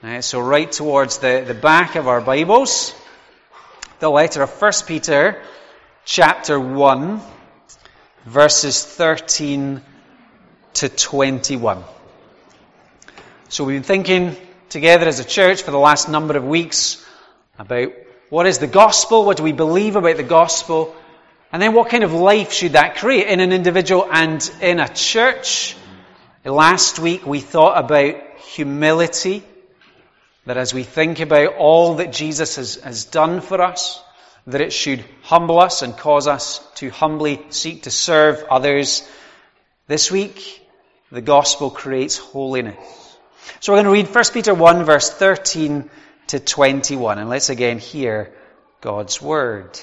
Uh, so right towards the, the back of our Bibles, the letter of 1 Peter, chapter 1, verses 13 to 21. So we've been thinking together as a church for the last number of weeks about what is the gospel, what do we believe about the gospel, and then what kind of life should that create in an individual and in a church. Last week we thought about humility, that as we think about all that Jesus has, has done for us, that it should humble us and cause us to humbly seek to serve others. This week, the gospel creates holiness. So we're going to read 1 Peter 1 verse 13 to 21 and let's again hear God's word.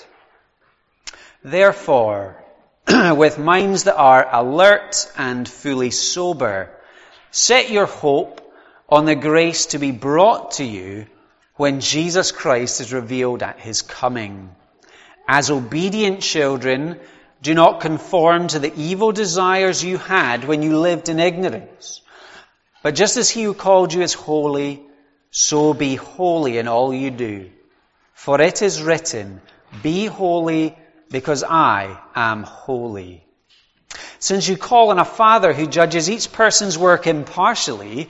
Therefore, with minds that are alert and fully sober, set your hope on the grace to be brought to you when Jesus Christ is revealed at his coming. As obedient children, do not conform to the evil desires you had when you lived in ignorance. But just as he who called you is holy, so be holy in all you do. For it is written, be holy because I am holy. Since you call on a father who judges each person's work impartially,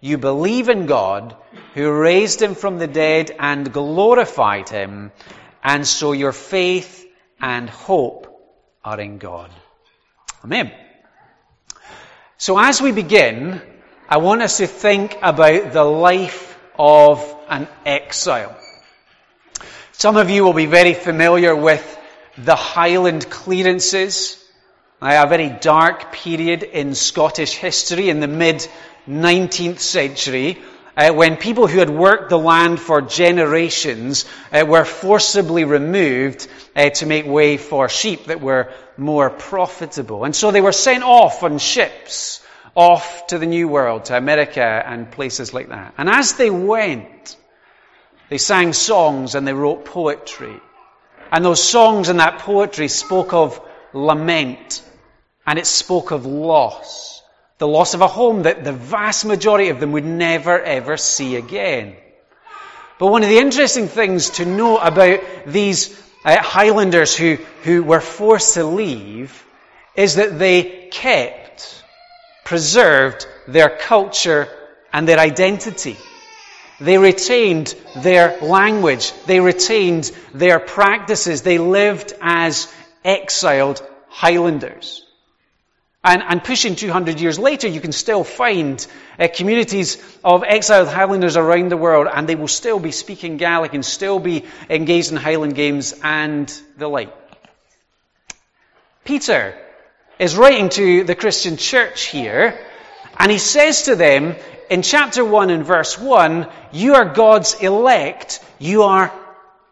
you believe in God, who raised him from the dead and glorified him, and so your faith and hope are in God. Amen. So as we begin, I want us to think about the life of an exile. Some of you will be very familiar with the Highland clearances, a very dark period in Scottish history in the mid 19th century, uh, when people who had worked the land for generations uh, were forcibly removed uh, to make way for sheep that were more profitable. And so they were sent off on ships, off to the New World, to America and places like that. And as they went, they sang songs and they wrote poetry. And those songs and that poetry spoke of lament and it spoke of loss the loss of a home that the vast majority of them would never ever see again. But one of the interesting things to know about these uh, Highlanders who, who were forced to leave is that they kept, preserved their culture and their identity. They retained their language. They retained their practices. They lived as exiled Highlanders. And, and, pushing 200 years later, you can still find uh, communities of exiled Highlanders around the world, and they will still be speaking Gaelic and still be engaged in Highland games and the like. Peter is writing to the Christian church here, and he says to them in chapter 1 and verse 1, You are God's elect, you are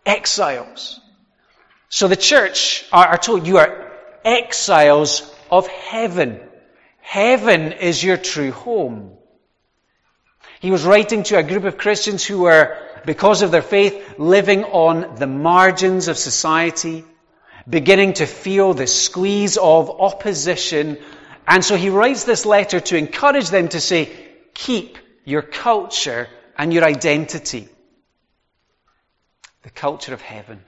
exiles. So the church are, are told you are exiles of heaven. Heaven is your true home. He was writing to a group of Christians who were, because of their faith, living on the margins of society, beginning to feel the squeeze of opposition. And so he writes this letter to encourage them to say, keep your culture and your identity. The culture of heaven.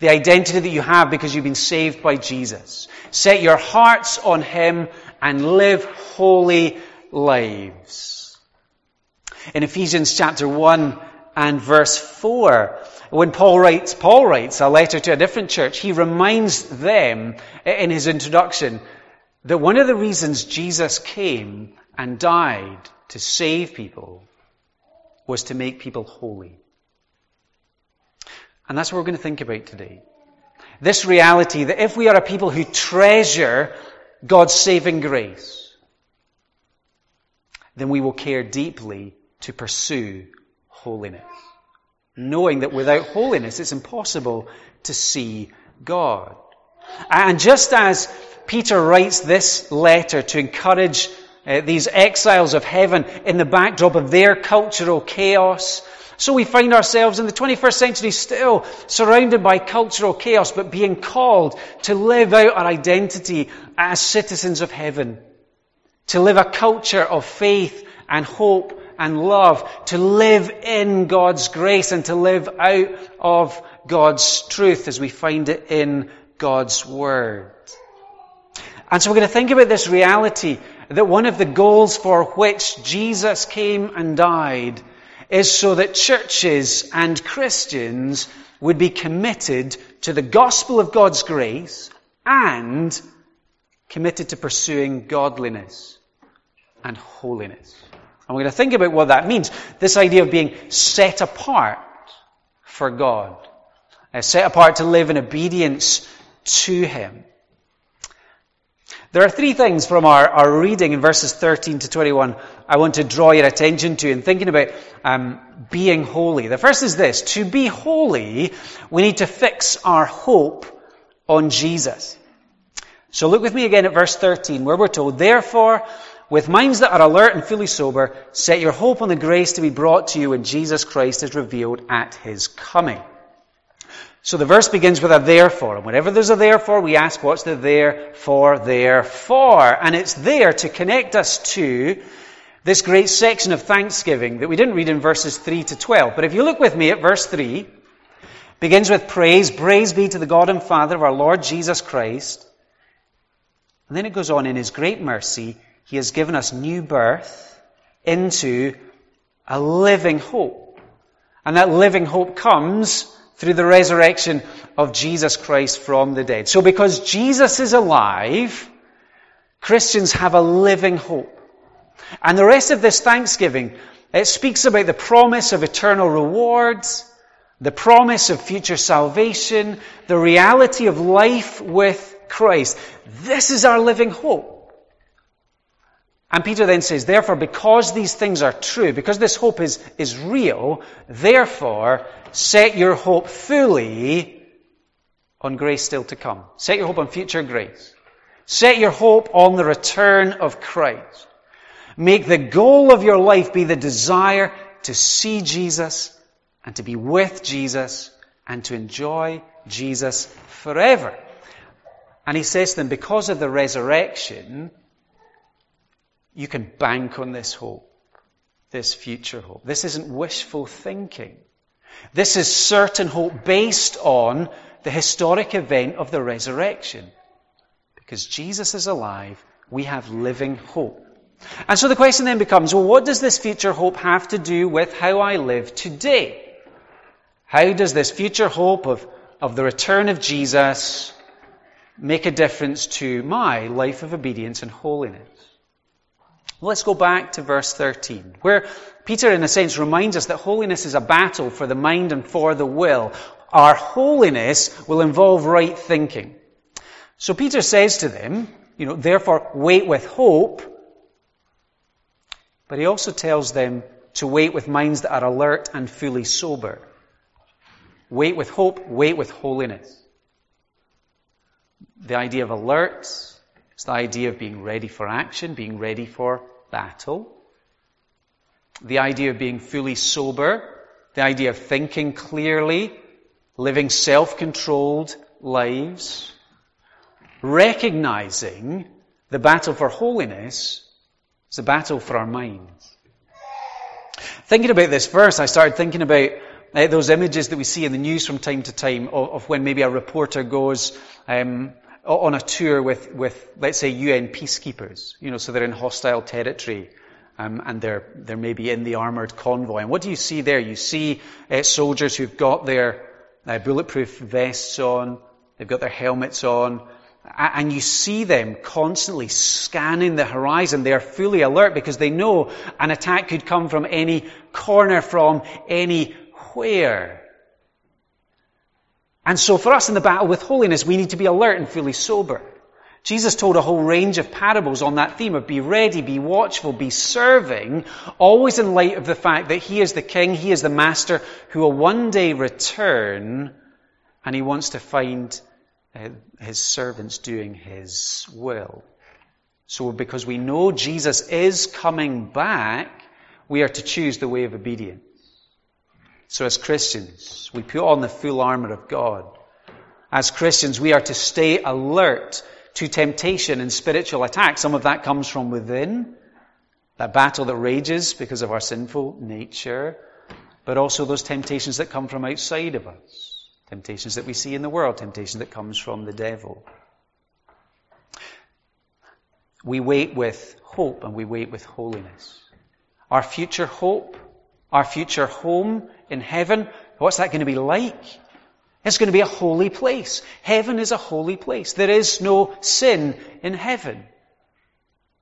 The identity that you have because you've been saved by Jesus. Set your hearts on Him and live holy lives. In Ephesians chapter 1 and verse 4, when Paul writes, Paul writes a letter to a different church, he reminds them in his introduction that one of the reasons Jesus came and died to save people was to make people holy. And that's what we're going to think about today. This reality that if we are a people who treasure God's saving grace, then we will care deeply to pursue holiness. knowing that without holiness it's impossible to see God. And just as Peter writes this letter to encourage uh, these exiles of heaven in the backdrop of their cultural chaos, so we find ourselves in the 21st century still surrounded by cultural chaos, but being called to live out our identity as citizens of heaven. To live a culture of faith and hope and love. To live in God's grace and to live out of God's truth as we find it in God's Word. And so we're going to think about this reality that one of the goals for which Jesus came and died is so that churches and Christians would be committed to the gospel of God's grace and committed to pursuing godliness and holiness. And we're going to think about what that means. This idea of being set apart for God. Uh, set apart to live in obedience to Him. There are three things from our, our reading in verses 13 to 21 I want to draw your attention to in thinking about um, being holy. The first is this. To be holy, we need to fix our hope on Jesus. So look with me again at verse 13 where we're told, Therefore, with minds that are alert and fully sober, set your hope on the grace to be brought to you when Jesus Christ is revealed at his coming. So the verse begins with a therefore. And whenever there's a therefore, we ask what's the therefore there for? And it's there to connect us to this great section of thanksgiving that we didn't read in verses 3 to 12. But if you look with me at verse 3, begins with praise. Praise be to the God and Father of our Lord Jesus Christ. And then it goes on, in his great mercy, he has given us new birth into a living hope. And that living hope comes through the resurrection of Jesus Christ from the dead. So because Jesus is alive, Christians have a living hope. And the rest of this thanksgiving, it speaks about the promise of eternal rewards, the promise of future salvation, the reality of life with Christ. This is our living hope. And Peter then says, therefore, because these things are true, because this hope is, is real, therefore, set your hope fully on grace still to come. Set your hope on future grace. Set your hope on the return of Christ. Make the goal of your life be the desire to see Jesus and to be with Jesus and to enjoy Jesus forever. And he says to them, because of the resurrection, you can bank on this hope, this future hope. This isn't wishful thinking. This is certain hope based on the historic event of the resurrection. Because Jesus is alive, we have living hope. And so the question then becomes, well, what does this future hope have to do with how I live today? How does this future hope of, of the return of Jesus make a difference to my life of obedience and holiness? Let's go back to verse 13, where Peter, in a sense, reminds us that holiness is a battle for the mind and for the will. Our holiness will involve right thinking. So Peter says to them, you know, therefore wait with hope, but he also tells them to wait with minds that are alert and fully sober. Wait with hope, wait with holiness. The idea of alert is the idea of being ready for action, being ready for battle. The idea of being fully sober, the idea of thinking clearly, living self-controlled lives, recognizing the battle for holiness is a battle for our minds. Thinking about this verse, I started thinking about uh, those images that we see in the news from time to time of, of when maybe a reporter goes um, on a tour with, with, let's say, UN peacekeepers. You know, so they're in hostile territory. Um, and they're, they're maybe in the armored convoy. And what do you see there? You see uh, soldiers who've got their uh, bulletproof vests on, they've got their helmets on, and you see them constantly scanning the horizon. They're fully alert because they know an attack could come from any corner, from anywhere. And so for us in the battle with holiness, we need to be alert and fully sober. Jesus told a whole range of parables on that theme of be ready, be watchful, be serving, always in light of the fact that He is the King, He is the Master who will one day return and He wants to find uh, His servants doing His will. So because we know Jesus is coming back, we are to choose the way of obedience. So as Christians, we put on the full armor of God. As Christians, we are to stay alert to temptation and spiritual attack. Some of that comes from within, that battle that rages because of our sinful nature, but also those temptations that come from outside of us. Temptations that we see in the world, temptation that comes from the devil. We wait with hope and we wait with holiness. Our future hope, our future home in heaven, what's that going to be like? It's going to be a holy place. Heaven is a holy place. There is no sin in heaven.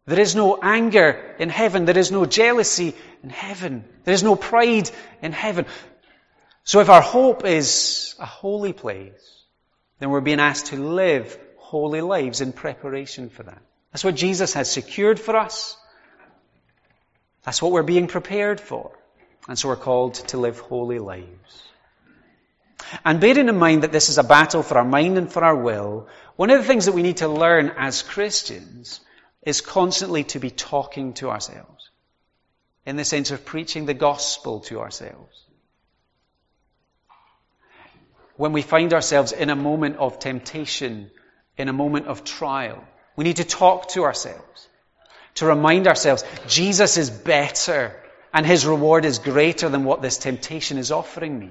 There is no anger in heaven. There is no jealousy in heaven. There is no pride in heaven. So if our hope is a holy place, then we're being asked to live holy lives in preparation for that. That's what Jesus has secured for us. That's what we're being prepared for. And so we're called to live holy lives. And bearing in mind that this is a battle for our mind and for our will, one of the things that we need to learn as Christians is constantly to be talking to ourselves. In the sense of preaching the gospel to ourselves. When we find ourselves in a moment of temptation, in a moment of trial, we need to talk to ourselves. To remind ourselves, Jesus is better and his reward is greater than what this temptation is offering me.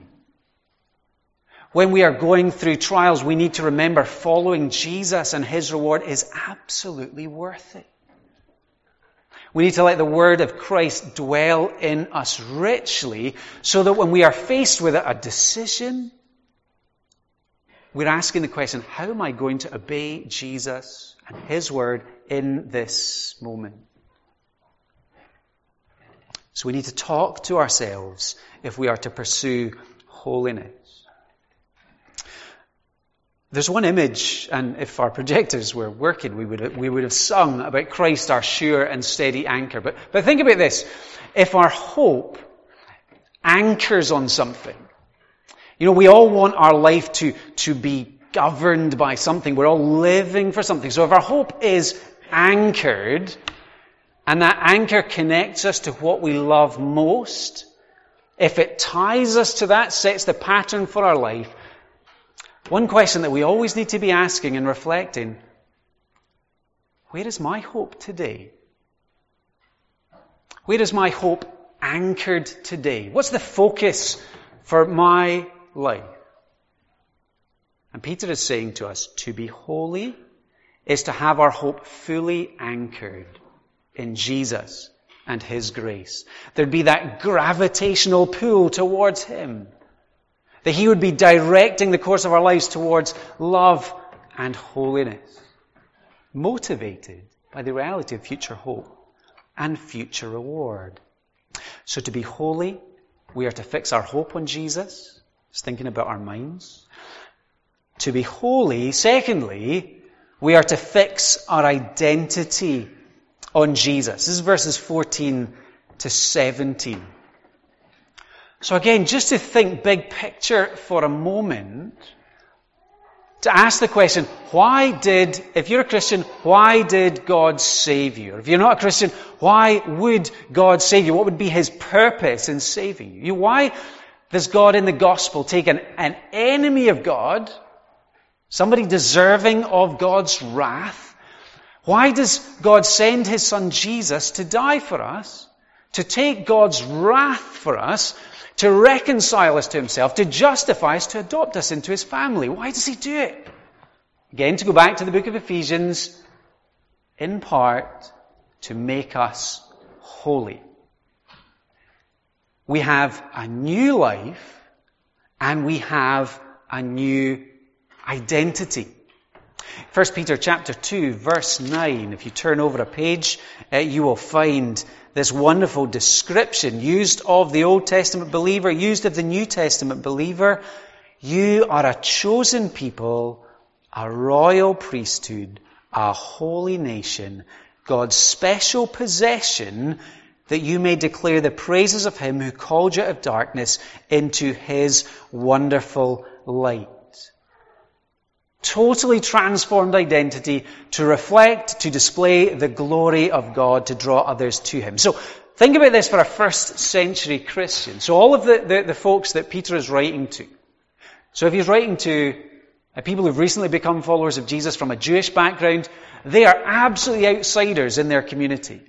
When we are going through trials, we need to remember following Jesus and His reward is absolutely worth it. We need to let the word of Christ dwell in us richly so that when we are faced with a decision, we're asking the question, how am I going to obey Jesus and His word in this moment? So we need to talk to ourselves if we are to pursue holiness. There's one image, and if our projectors were working, we would have, we would have sung about Christ, our sure and steady anchor. But, but think about this. If our hope anchors on something, you know, we all want our life to, to be governed by something. We're all living for something. So if our hope is anchored, and that anchor connects us to what we love most, if it ties us to that, sets the pattern for our life, one question that we always need to be asking and reflecting where is my hope today? Where is my hope anchored today? What's the focus for my life? And Peter is saying to us to be holy is to have our hope fully anchored in Jesus and His grace. There'd be that gravitational pull towards Him. That He would be directing the course of our lives towards love and holiness. Motivated by the reality of future hope and future reward. So to be holy, we are to fix our hope on Jesus. Just thinking about our minds. To be holy, secondly, we are to fix our identity on Jesus. This is verses 14 to 17. So again, just to think big picture for a moment, to ask the question, why did, if you're a Christian, why did God save you? If you're not a Christian, why would God save you? What would be His purpose in saving you? Why does God in the gospel take an, an enemy of God, somebody deserving of God's wrath, why does God send His Son Jesus to die for us, to take God's wrath for us, to reconcile us to himself, to justify us, to adopt us into his family. Why does he do it? Again, to go back to the book of Ephesians, in part, to make us holy. We have a new life and we have a new identity. 1 Peter chapter 2 verse 9, if you turn over a page, uh, you will find this wonderful description used of the Old Testament believer, used of the New Testament believer. You are a chosen people, a royal priesthood, a holy nation, God's special possession, that you may declare the praises of him who called you out of darkness into his wonderful light. Totally transformed identity to reflect, to display the glory of God, to draw others to him. So, think about this for a first century Christian. So all of the, the, the folks that Peter is writing to. So if he's writing to uh, people who've recently become followers of Jesus from a Jewish background, they are absolutely outsiders in their community.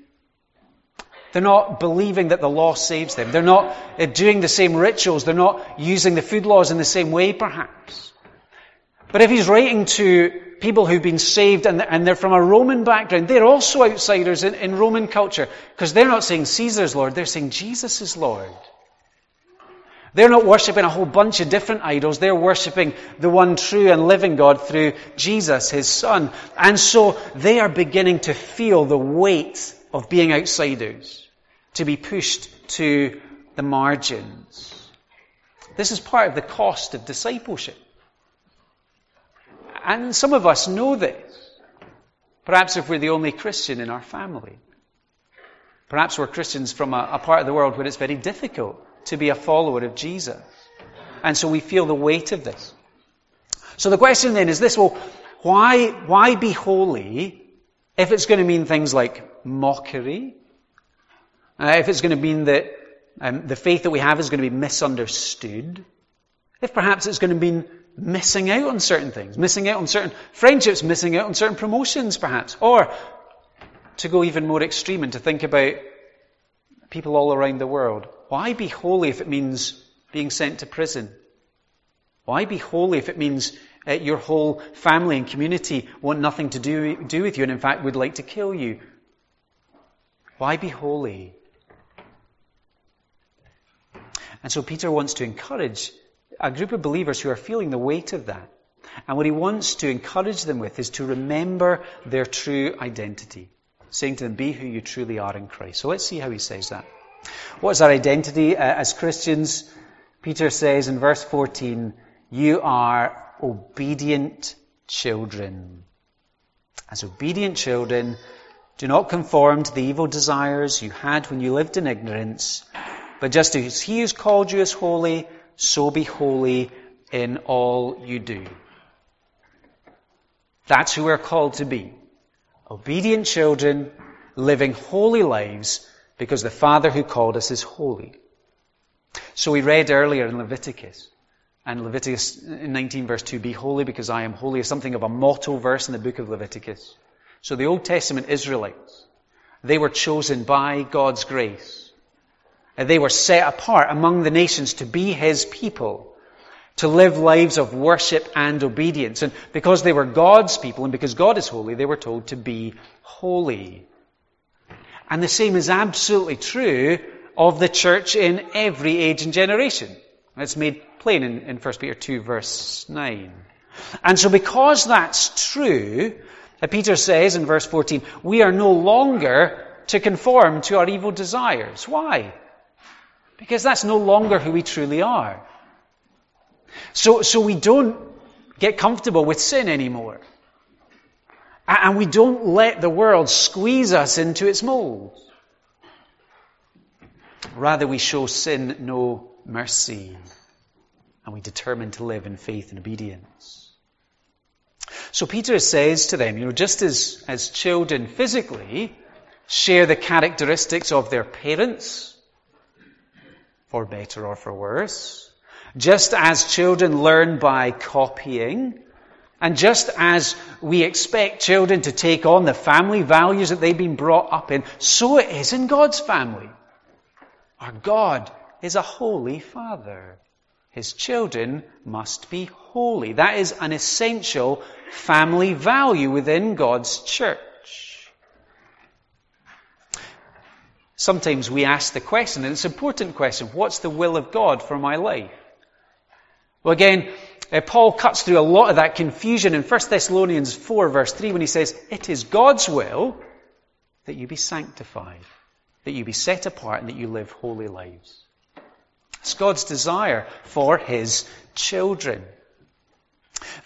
They're not believing that the law saves them. They're not uh, doing the same rituals. They're not using the food laws in the same way, perhaps. But if he's writing to people who've been saved and, and they're from a Roman background, they're also outsiders in, in Roman culture because they're not saying Caesar's Lord, they're saying Jesus is Lord. They're not worshipping a whole bunch of different idols. They're worshipping the one true and living God through Jesus, His Son. And so they are beginning to feel the weight of being outsiders, to be pushed to the margins. This is part of the cost of discipleship. And some of us know this. Perhaps if we're the only Christian in our family. Perhaps we're Christians from a, a part of the world where it's very difficult to be a follower of Jesus. And so we feel the weight of this. So the question then is this, well, why, why be holy if it's going to mean things like mockery? Uh, if it's going to mean that um, the faith that we have is going to be misunderstood? If perhaps it's going to mean missing out on certain things, missing out on certain friendships, missing out on certain promotions perhaps, or to go even more extreme and to think about people all around the world. Why be holy if it means being sent to prison? Why be holy if it means uh, your whole family and community want nothing to do, do with you and in fact would like to kill you? Why be holy? And so Peter wants to encourage a group of believers who are feeling the weight of that. And what he wants to encourage them with is to remember their true identity, saying to them, be who you truly are in Christ. So let's see how he says that. What is our identity uh, as Christians? Peter says in verse 14, you are obedient children. As obedient children, do not conform to the evil desires you had when you lived in ignorance, but just as he who's called you is holy, so be holy in all you do. That's who we're called to be. Obedient children, living holy lives, because the Father who called us is holy. So we read earlier in Leviticus, and Leviticus 19 verse 2, be holy because I am holy, is something of a motto verse in the book of Leviticus. So the Old Testament Israelites, they were chosen by God's grace they were set apart among the nations to be his people, to live lives of worship and obedience. And because they were God's people and because God is holy, they were told to be holy. And the same is absolutely true of the church in every age and generation. It's made plain in, in 1 Peter 2 verse 9. And so because that's true, Peter says in verse 14, we are no longer to conform to our evil desires. Why? Because that's no longer who we truly are. So, so we don't get comfortable with sin anymore. And we don't let the world squeeze us into its mold. Rather, we show sin no mercy. And we determine to live in faith and obedience. So Peter says to them, you know, just as, as children physically share the characteristics of their parents, for better or for worse. Just as children learn by copying, and just as we expect children to take on the family values that they've been brought up in, so it is in God's family. Our God is a holy Father. His children must be holy. That is an essential family value within God's church. Sometimes we ask the question, and it's an important question, what's the will of God for my life? Well again, uh, Paul cuts through a lot of that confusion in 1 Thessalonians 4 verse 3 when he says, it is God's will that you be sanctified, that you be set apart and that you live holy lives. It's God's desire for His children.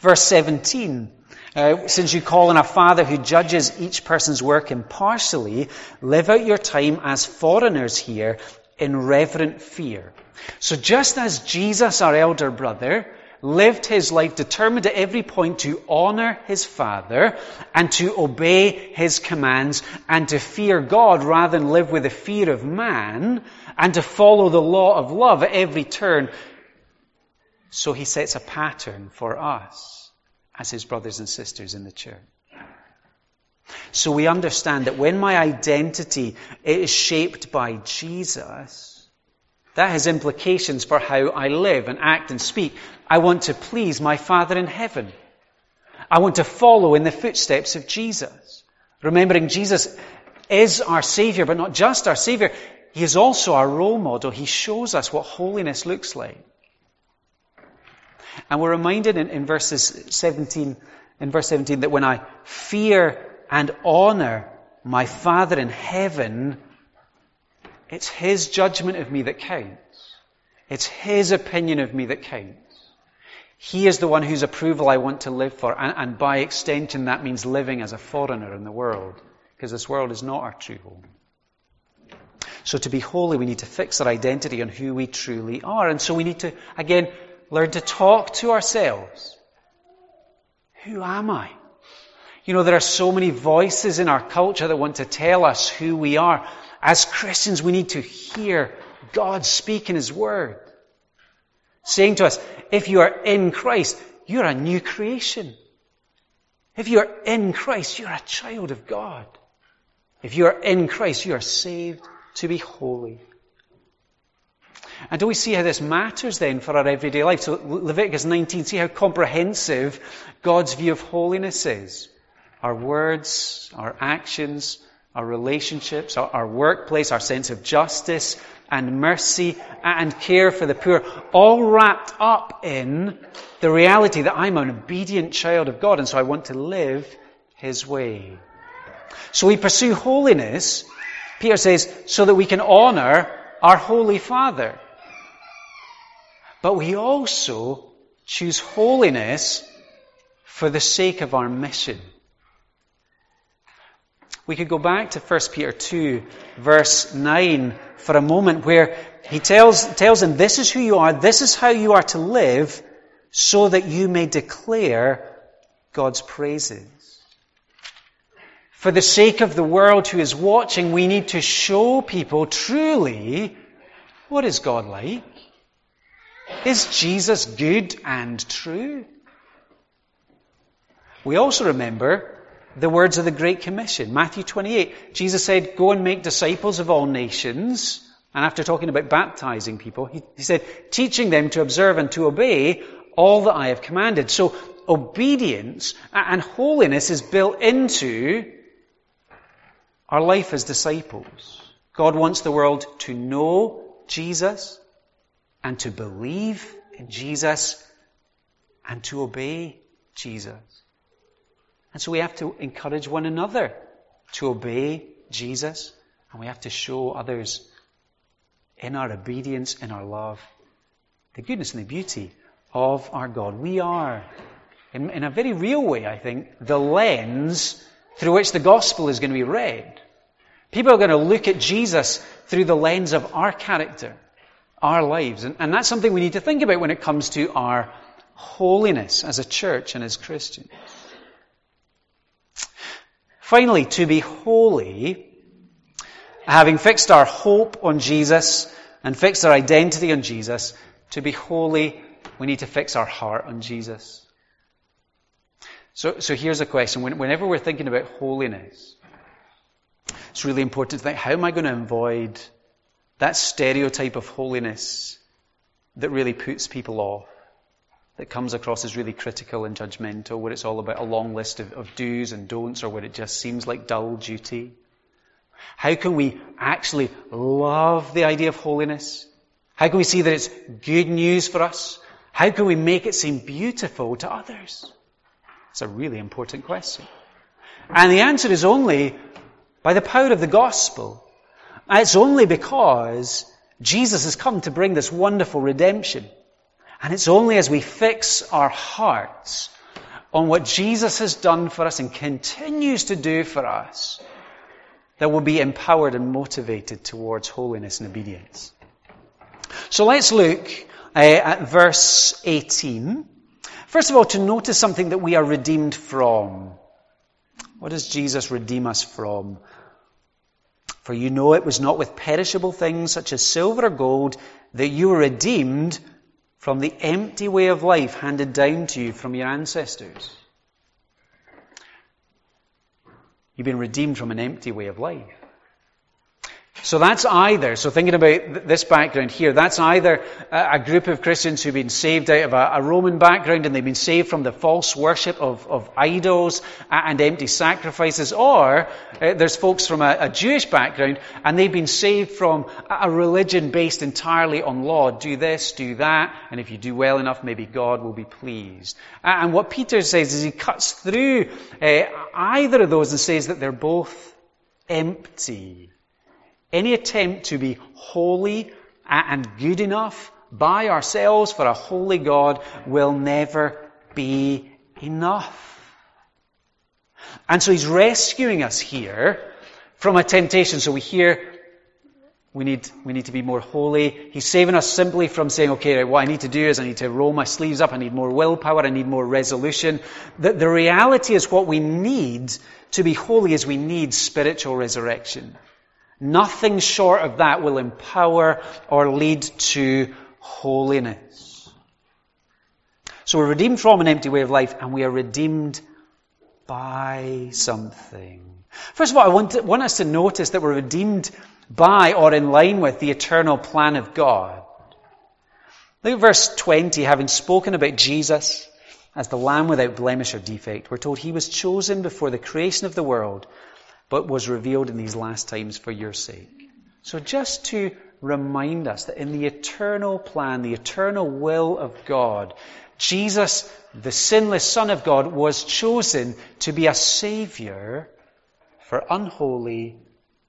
Verse 17, Uh, since you call on a Father who judges each person's work impartially, live out your time as foreigners here in reverent fear. So just as Jesus, our elder brother, lived his life determined at every point to honor his Father and to obey his commands and to fear God rather than live with the fear of man and to follow the law of love at every turn, so he sets a pattern for us as his brothers and sisters in the church. So we understand that when my identity is shaped by Jesus, that has implications for how I live and act and speak. I want to please my Father in heaven. I want to follow in the footsteps of Jesus. Remembering Jesus is our Savior, but not just our Savior. He is also our role model. He shows us what holiness looks like. And we're reminded in, in verses 17, in verse 17 that when I fear and honor my Father in heaven, it's His judgment of me that counts. It's His opinion of me that counts. He is the one whose approval I want to live for, and, and by extension that means living as a foreigner in the world, because this world is not our true home. So to be holy, we need to fix our identity on who we truly are. And so we need to, again, learn to talk to ourselves. Who am I? You know, there are so many voices in our culture that want to tell us who we are. As Christians, we need to hear God speak in His Word. Saying to us, if you are in Christ, you're a new creation. If you are in Christ, you're a child of God. If you are in Christ, you are saved to be holy. And do we see how this matters then for our everyday life? So Leviticus 19, see how comprehensive God's view of holiness is. Our words, our actions, our relationships, our, our workplace, our sense of justice and mercy and care for the poor, all wrapped up in the reality that I'm an obedient child of God and so I want to live His way. So we pursue holiness, Peter says, so that we can honor our Holy Father. But we also choose holiness for the sake of our mission. We could go back to 1 Peter 2, verse 9, for a moment, where he tells, tells them, This is who you are, this is how you are to live, so that you may declare God's praises. For the sake of the world who is watching, we need to show people truly what is God like? Is Jesus good and true? We also remember the words of the Great Commission. Matthew 28. Jesus said, Go and make disciples of all nations. And after talking about baptizing people, he, he said, teaching them to observe and to obey all that I have commanded. So obedience and holiness is built into our life as disciples. God wants the world to know Jesus and to believe in Jesus and to obey Jesus. And so we have to encourage one another to obey Jesus and we have to show others in our obedience, in our love, the goodness and the beauty of our God. We are, in, in a very real way, I think, the lens through which the gospel is going to be read. People are going to look at Jesus through the lens of our character our lives. And, and that's something we need to think about when it comes to our holiness as a church and as Christians. Finally, to be holy, having fixed our hope on Jesus and fixed our identity on Jesus, to be holy, we need to fix our heart on Jesus. So, so here's a question. Whenever we're thinking about holiness, it's really important to think, how am I going to avoid that stereotype of holiness that really puts people off, that comes across as really critical and judgmental, where it's all about a long list of, of do's and don'ts, or where it just seems like dull duty. How can we actually love the idea of holiness? How can we see that it's good news for us? How can we make it seem beautiful to others? It's a really important question. And the answer is only by the power of the gospel and it's only because Jesus has come to bring this wonderful redemption. And it's only as we fix our hearts on what Jesus has done for us and continues to do for us, that we'll be empowered and motivated towards holiness and obedience. So let's look uh, at verse 18. First of all, to notice something that we are redeemed from. What does Jesus redeem us from? For you know it was not with perishable things such as silver or gold that you were redeemed from the empty way of life handed down to you from your ancestors. You've been redeemed from an empty way of life. So that's either, so thinking about this background here, that's either a group of Christians who've been saved out of a, Roman background and they've been saved from the false worship of, of idols and empty sacrifices, or uh, there's folks from a, a, Jewish background and they've been saved from a religion based entirely on law. Do this, do that, and if you do well enough, maybe God will be pleased. And what Peter says is he cuts through uh, either of those and says that they're both empty. Any attempt to be holy and good enough by ourselves for a holy God will never be enough. And so he's rescuing us here from a temptation. So we hear we need, we need to be more holy. He's saving us simply from saying, okay, what I need to do is I need to roll my sleeves up. I need more willpower. I need more resolution. The, the reality is what we need to be holy is we need spiritual resurrection. Nothing short of that will empower or lead to holiness. So we're redeemed from an empty way of life and we are redeemed by something. First of all, I want, to, want us to notice that we're redeemed by or in line with the eternal plan of God. Look at verse 20, having spoken about Jesus as the Lamb without blemish or defect, we're told he was chosen before the creation of the world but was revealed in these last times for your sake. So just to remind us that in the eternal plan, the eternal will of God, Jesus, the sinless Son of God, was chosen to be a Savior for unholy,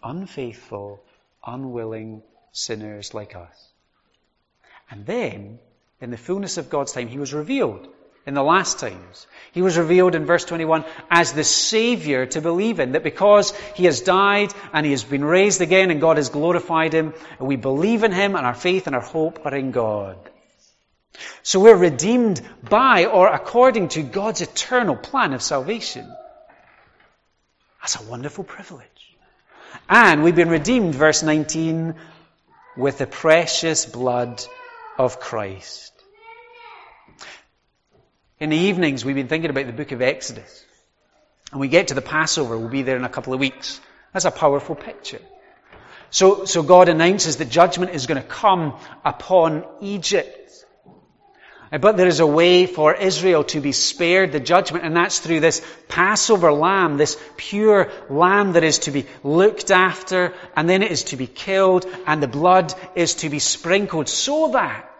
unfaithful, unwilling sinners like us. And then, in the fullness of God's time, He was revealed in the last times. He was revealed in verse 21 as the Savior to believe in, that because He has died and He has been raised again and God has glorified Him, we believe in Him and our faith and our hope are in God. So we're redeemed by or according to God's eternal plan of salvation. That's a wonderful privilege. And we've been redeemed, verse 19, with the precious blood of Christ. In the evenings, we've been thinking about the book of Exodus. And we get to the Passover, we'll be there in a couple of weeks. That's a powerful picture. So, so God announces that judgment is going to come upon Egypt. Uh, but there is a way for Israel to be spared the judgment, and that's through this Passover lamb, this pure lamb that is to be looked after, and then it is to be killed, and the blood is to be sprinkled so that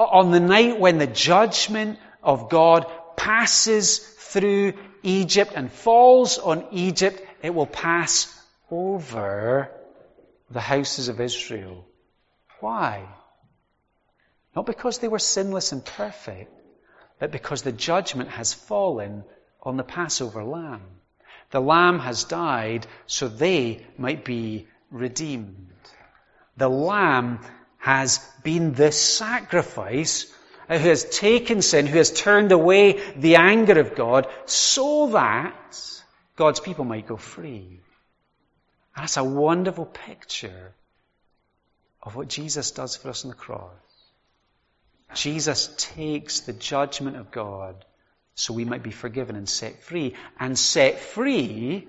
on the night when the judgment of God passes through Egypt and falls on Egypt, it will pass over the houses of Israel. Why? Not because they were sinless and perfect, but because the judgment has fallen on the Passover lamb. The lamb has died so they might be redeemed. The lamb has been the sacrifice who has taken sin, who has turned away the anger of God so that God's people might go free. That's a wonderful picture of what Jesus does for us on the cross. Jesus takes the judgment of God so we might be forgiven and set free, and set free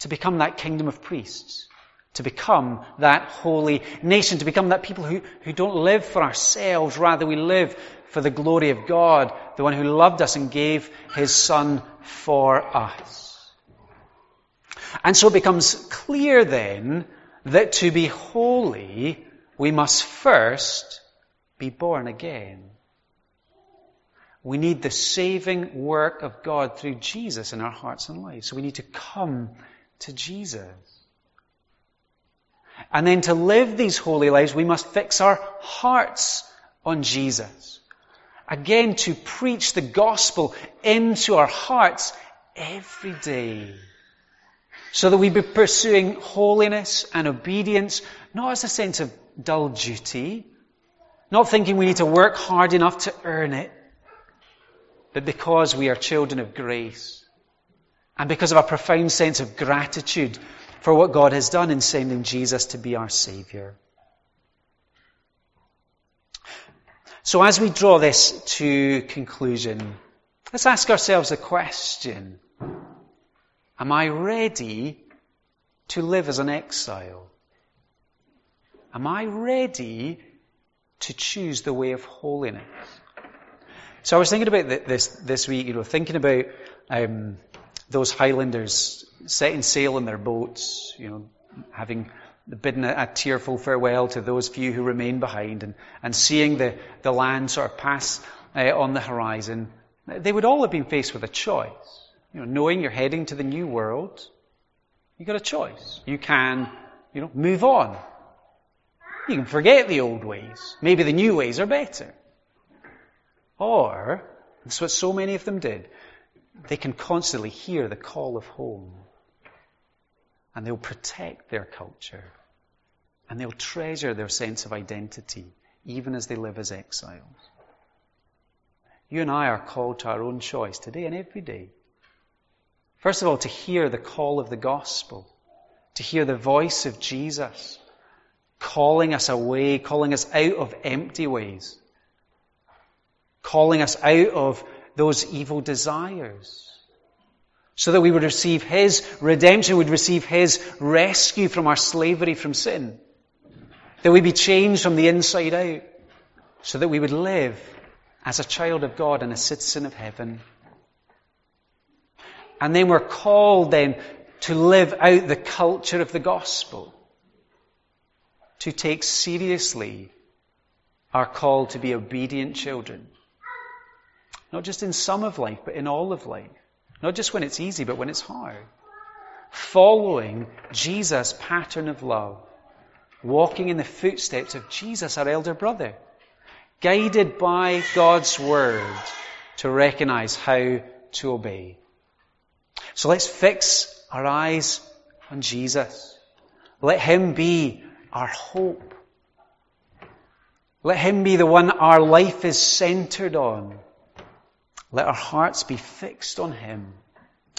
to become that kingdom of priests to become that holy nation, to become that people who, who don't live for ourselves, rather we live for the glory of God, the one who loved us and gave his son for us. And so it becomes clear then that to be holy, we must first be born again. We need the saving work of God through Jesus in our hearts and lives. So we need to come to Jesus. And then to live these holy lives, we must fix our hearts on Jesus. again to preach the gospel into our hearts every day. So that we be pursuing holiness and obedience, not as a sense of dull duty, not thinking we need to work hard enough to earn it, but because we are children of grace. And because of a profound sense of gratitude for what God has done in sending Jesus to be our Saviour. So as we draw this to conclusion, let's ask ourselves a question. Am I ready to live as an exile? Am I ready to choose the way of holiness? So I was thinking about this this week, you know, thinking about um, those Highlanders setting sail in their boats, you know, having bidden a, a, tearful farewell to those few who remain behind and, and seeing the, the land sort of pass uh, on the horizon, they would all have been faced with a choice. You know, knowing you're heading to the new world, you've got a choice. You can, you know, move on. You can forget the old ways. Maybe the new ways are better. Or, that's what so many of them did, they can constantly hear the call of home and they'll protect their culture and they'll treasure their sense of identity even as they live as exiles. You and I are called to our own choice today and every day. First of all, to hear the call of the gospel, to hear the voice of Jesus calling us away, calling us out of empty ways, calling us out of those evil desires so that we would receive His redemption, would receive His rescue from our slavery from sin. That we be changed from the inside out, so that we would live as a child of God and a citizen of heaven. And then we're called then to live out the culture of the gospel. To take seriously our call to be obedient children. Not just in some of life, but in all of life. Not just when it's easy, but when it's hard. Following Jesus' pattern of love. Walking in the footsteps of Jesus, our elder brother. Guided by God's word to recognize how to obey. So let's fix our eyes on Jesus. Let Him be our hope. Let Him be the one our life is centered on. Let our hearts be fixed on Him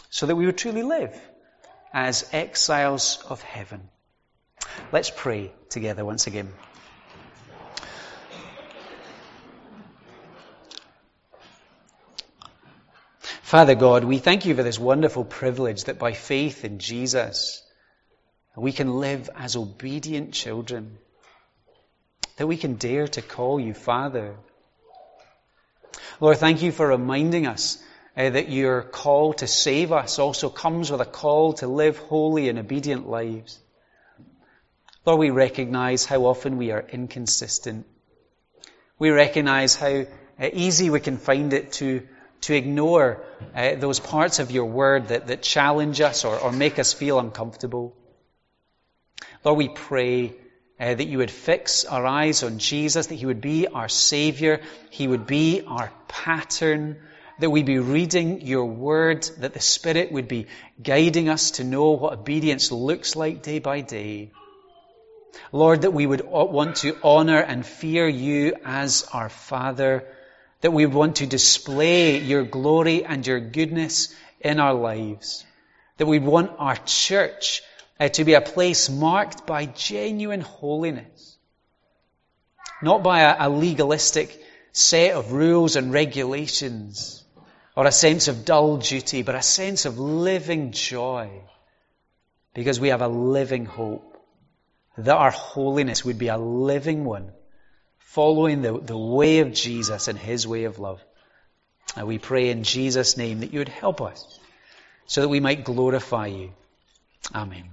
so that we would truly live as exiles of heaven. Let's pray together once again. Father God, we thank you for this wonderful privilege that by faith in Jesus, we can live as obedient children, that we can dare to call you Father, Lord, thank you for reminding us uh, that your call to save us also comes with a call to live holy and obedient lives. Lord, we recognize how often we are inconsistent. We recognize how uh, easy we can find it to, to ignore uh, those parts of your word that, that challenge us or, or make us feel uncomfortable. Lord, we pray uh, that you would fix our eyes on Jesus, that He would be our Savior, He would be our pattern, that we be reading your word, that the Spirit would be guiding us to know what obedience looks like day by day. Lord, that we would want to honor and fear you as our Father, that we would want to display your glory and your goodness in our lives, that we'd want our church uh, to be a place marked by genuine holiness. Not by a, a legalistic set of rules and regulations or a sense of dull duty, but a sense of living joy because we have a living hope that our holiness would be a living one following the, the way of Jesus and his way of love. And we pray in Jesus' name that you would help us so that we might glorify you. Amen.